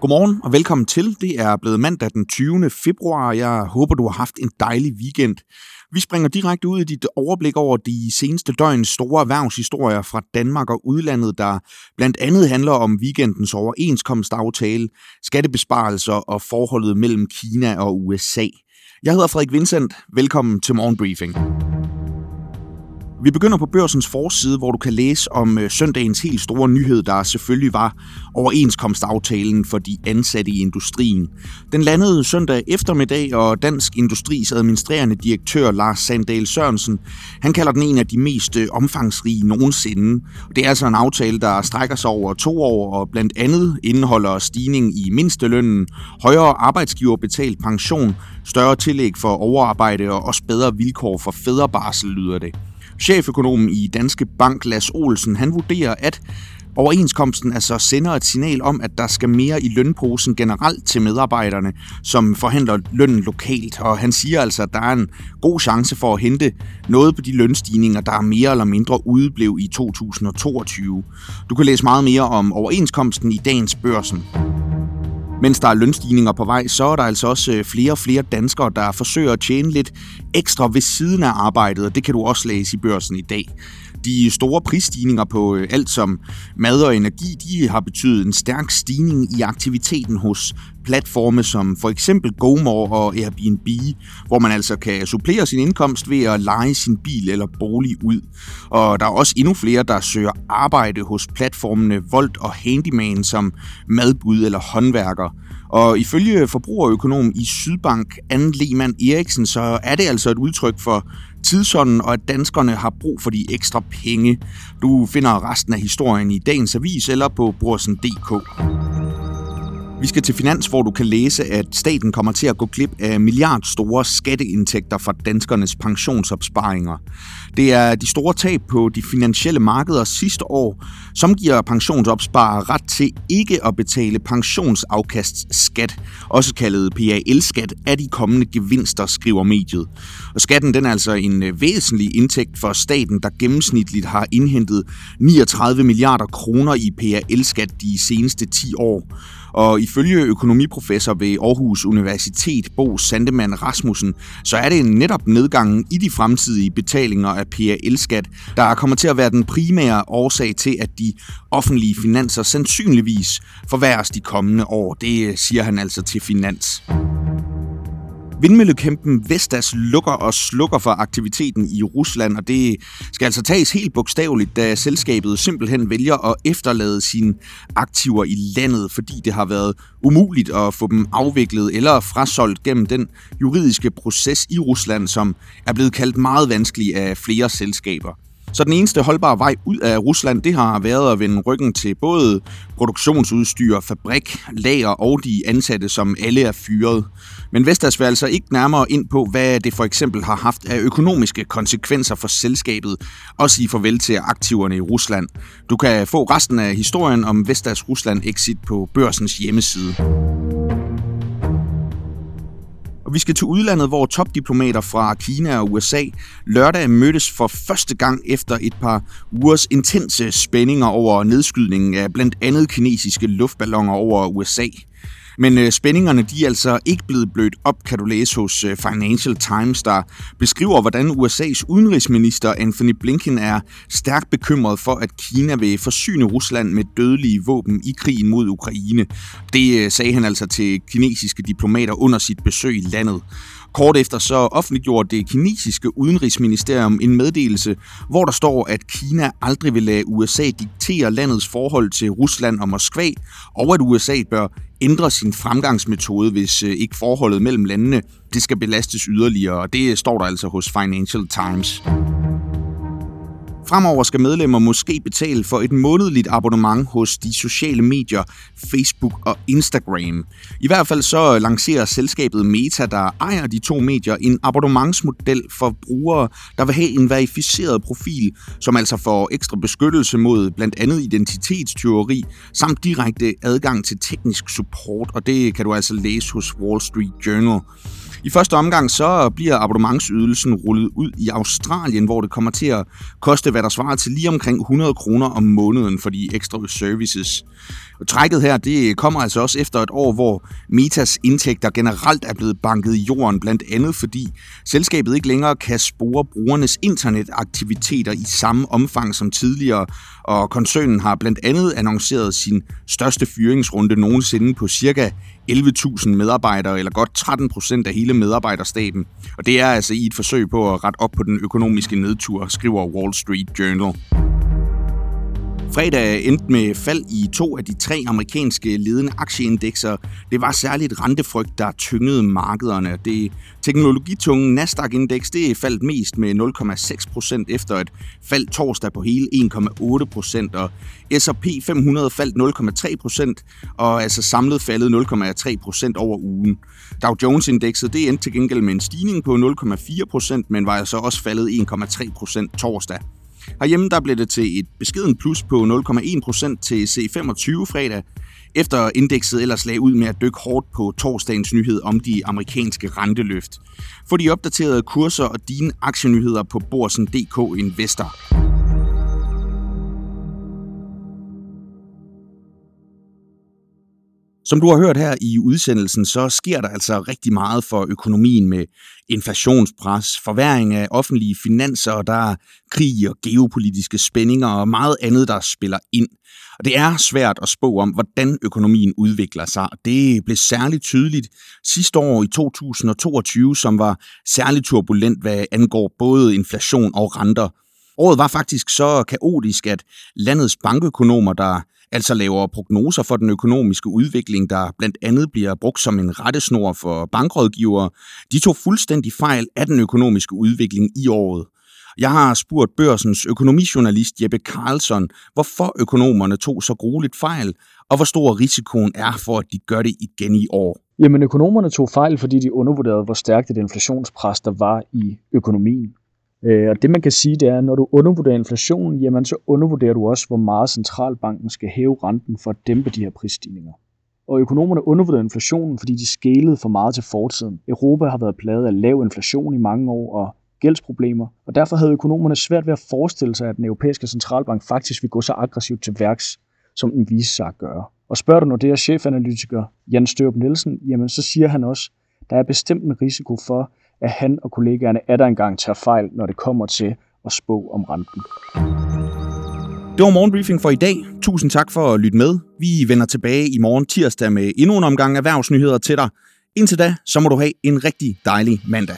Godmorgen og velkommen til. Det er blevet mandag den 20. februar. Jeg håber, du har haft en dejlig weekend. Vi springer direkte ud i dit overblik over de seneste døgns store erhvervshistorier fra Danmark og udlandet, der blandt andet handler om weekendens overenskomstaftale, skattebesparelser og forholdet mellem Kina og USA. Jeg hedder Frederik Vincent. Velkommen til Morgenbriefing. Vi begynder på børsens forside, hvor du kan læse om øh, søndagens helt store nyhed, der selvfølgelig var overenskomstaftalen for de ansatte i industrien. Den landede søndag eftermiddag, og Dansk Industris administrerende direktør Lars Sandal Sørensen, han kalder den en af de mest øh, omfangsrige nogensinde. Det er altså en aftale, der strækker sig over to år, og blandt andet indeholder stigning i mindstelønnen, højere arbejdsgiverbetalt pension, større tillæg for overarbejde og også bedre vilkår for fædrebarsel, lyder det. Cheføkonomen i Danske Bank, Las Olsen, han vurderer, at Overenskomsten altså sender et signal om, at der skal mere i lønposen generelt til medarbejderne, som forhandler lønnen lokalt. Og han siger altså, at der er en god chance for at hente noget på de lønstigninger, der er mere eller mindre udeblev i 2022. Du kan læse meget mere om overenskomsten i dagens børsen. Mens der er lønstigninger på vej, så er der altså også øh, flere og flere danskere, der forsøger at tjene lidt ekstra ved siden af arbejdet, og det kan du også læse i børsen i dag. De store prisstigninger på øh, alt som mad og energi, de har betydet en stærk stigning i aktiviteten hos platforme som for eksempel GoMore og Airbnb, hvor man altså kan supplere sin indkomst ved at lege sin bil eller bolig ud. Og der er også endnu flere, der søger arbejde hos platformene Volt og Handyman som madbud eller håndværker. Og ifølge forbrugerøkonom i Sydbank, Anne Lehmann Eriksen, så er det altså et udtryk for tidsånden, og at danskerne har brug for de ekstra penge. Du finder resten af historien i dagens avis eller på brorsen.dk. Vi skal til Finans, hvor du kan læse, at staten kommer til at gå glip af milliardstore skatteindtægter fra danskernes pensionsopsparinger. Det er de store tab på de finansielle markeder sidste år, som giver pensionsopsparere ret til ikke at betale pensionsafkastskat, også kaldet PAL-skat, af de kommende gevinster, skriver mediet. Og skatten den er altså en øh, væsentlig indtægt for staten, der gennemsnitligt har indhentet 39 milliarder kroner i PAL-skat de seneste 10 år. Og ifølge økonomiprofessor ved Aarhus Universitet, Bo Sandemann Rasmussen, så er det netop nedgangen i de fremtidige betalinger af PAL-skat, der kommer til at være den primære årsag til, at de offentlige finanser sandsynligvis forværres de kommende år. Det øh, siger han altså til Finans. Vindmøllekæmpen Vestas lukker og slukker for aktiviteten i Rusland, og det skal altså tages helt bogstaveligt, da selskabet simpelthen vælger at efterlade sine aktiver i landet, fordi det har været umuligt at få dem afviklet eller frasolgt gennem den juridiske proces i Rusland, som er blevet kaldt meget vanskelig af flere selskaber. Så den eneste holdbare vej ud af Rusland, det har været at vende ryggen til både produktionsudstyr, fabrik, lager og de ansatte, som alle er fyret. Men Vestas vil altså ikke nærmere ind på, hvad det for eksempel har haft af økonomiske konsekvenser for selskabet, og sige farvel til aktiverne i Rusland. Du kan få resten af historien om Vestas Rusland Exit på børsens hjemmeside. Og vi skal til udlandet, hvor topdiplomater fra Kina og USA lørdag mødtes for første gang efter et par ugers intense spændinger over nedskydningen af blandt andet kinesiske luftballoner over USA. Men øh, spændingerne de er altså ikke blevet blødt op, kan du læse hos øh, Financial Times, der beskriver, hvordan USA's udenrigsminister Anthony Blinken er stærkt bekymret for, at Kina vil forsyne Rusland med dødelige våben i krigen mod Ukraine. Det øh, sagde han altså til kinesiske diplomater under sit besøg i landet. Kort efter så offentliggjorde det kinesiske udenrigsministerium en meddelelse, hvor der står, at Kina aldrig vil lade USA diktere landets forhold til Rusland og Moskva, og at USA bør ændre sin fremgangsmetode, hvis øh, ikke forholdet mellem landene det skal belastes yderligere. Og det står der altså hos Financial Times. Fremover skal medlemmer måske betale for et månedligt abonnement hos de sociale medier Facebook og Instagram. I hvert fald så lancerer selskabet Meta, der ejer de to medier, en abonnementsmodel for brugere, der vil have en verificeret profil, som altså får ekstra beskyttelse mod blandt andet identitetstyveri, samt direkte adgang til teknisk support, og det kan du altså læse hos Wall Street Journal. I første omgang så bliver abonnementsydelsen rullet ud i Australien, hvor det kommer til at koste, hvad der svarer til lige omkring 100 kroner om måneden for de ekstra services. Og trækket her, det kommer altså også efter et år, hvor Metas indtægter generelt er blevet banket i jorden, blandt andet fordi selskabet ikke længere kan spore brugernes internetaktiviteter i samme omfang som tidligere, og koncernen har blandt andet annonceret sin største fyringsrunde nogensinde på cirka 11.000 medarbejdere, eller godt 13 procent af hele medarbejderstaben. Og det er altså i et forsøg på at rette op på den økonomiske nedtur, skriver Wall Street Journal. Fredag endte med fald i to af de tre amerikanske ledende aktieindekser. Det var særligt rentefrygt, der tyngede markederne. Det teknologitunge Nasdaq-indeks det faldt mest med 0,6 procent efter et fald torsdag på hele 1,8 procent, og S&P 500 faldt 0,3 procent, og altså samlet faldet 0,3 procent over ugen. Dow Jones-indekset det endte til gengæld med en stigning på 0,4 procent, men var altså også faldet 1,3 procent torsdag. Herhjemme der blev det til et beskeden plus på 0,1% til C25 fredag, efter indekset ellers lagde ud med at dykke hårdt på torsdagens nyhed om de amerikanske renteløft. Få de opdaterede kurser og dine aktienyheder på Borsen.dk Investor. Som du har hørt her i udsendelsen, så sker der altså rigtig meget for økonomien med inflationspres, forværing af offentlige finanser, og der er krig og geopolitiske spændinger og meget andet, der spiller ind. Og det er svært at spå om, hvordan økonomien udvikler sig. Det blev særligt tydeligt sidste år i 2022, som var særligt turbulent, hvad angår både inflation og renter. Året var faktisk så kaotisk, at landets bankøkonomer, der altså laver prognoser for den økonomiske udvikling, der blandt andet bliver brugt som en rettesnor for bankrådgivere, de tog fuldstændig fejl af den økonomiske udvikling i året. Jeg har spurgt børsens økonomijournalist Jeppe Carlson, hvorfor økonomerne tog så grueligt fejl, og hvor stor risikoen er for, at de gør det igen i år. Jamen økonomerne tog fejl, fordi de undervurderede, hvor stærkt et inflationspres der var i økonomien. Øh, og det man kan sige, det er, at når du undervurderer inflationen, jamen så undervurderer du også, hvor meget centralbanken skal hæve renten for at dæmpe de her prisstigninger. Og økonomerne undervurderer inflationen, fordi de skælede for meget til fortiden. Europa har været plaget af lav inflation i mange år og gældsproblemer, og derfor havde økonomerne svært ved at forestille sig, at den europæiske centralbank faktisk ville gå så aggressivt til værks, som den viste sig at gøre. Og spørger du nu det her chefanalytiker Jan Størup Nielsen, jamen så siger han også, der er bestemt en risiko for, at han og kollegaerne er der engang tager fejl, når det kommer til at spå om renten. Det var morgenbriefing for i dag. Tusind tak for at lytte med. Vi vender tilbage i morgen tirsdag med endnu en omgang erhvervsnyheder til dig. Indtil da, så må du have en rigtig dejlig mandag.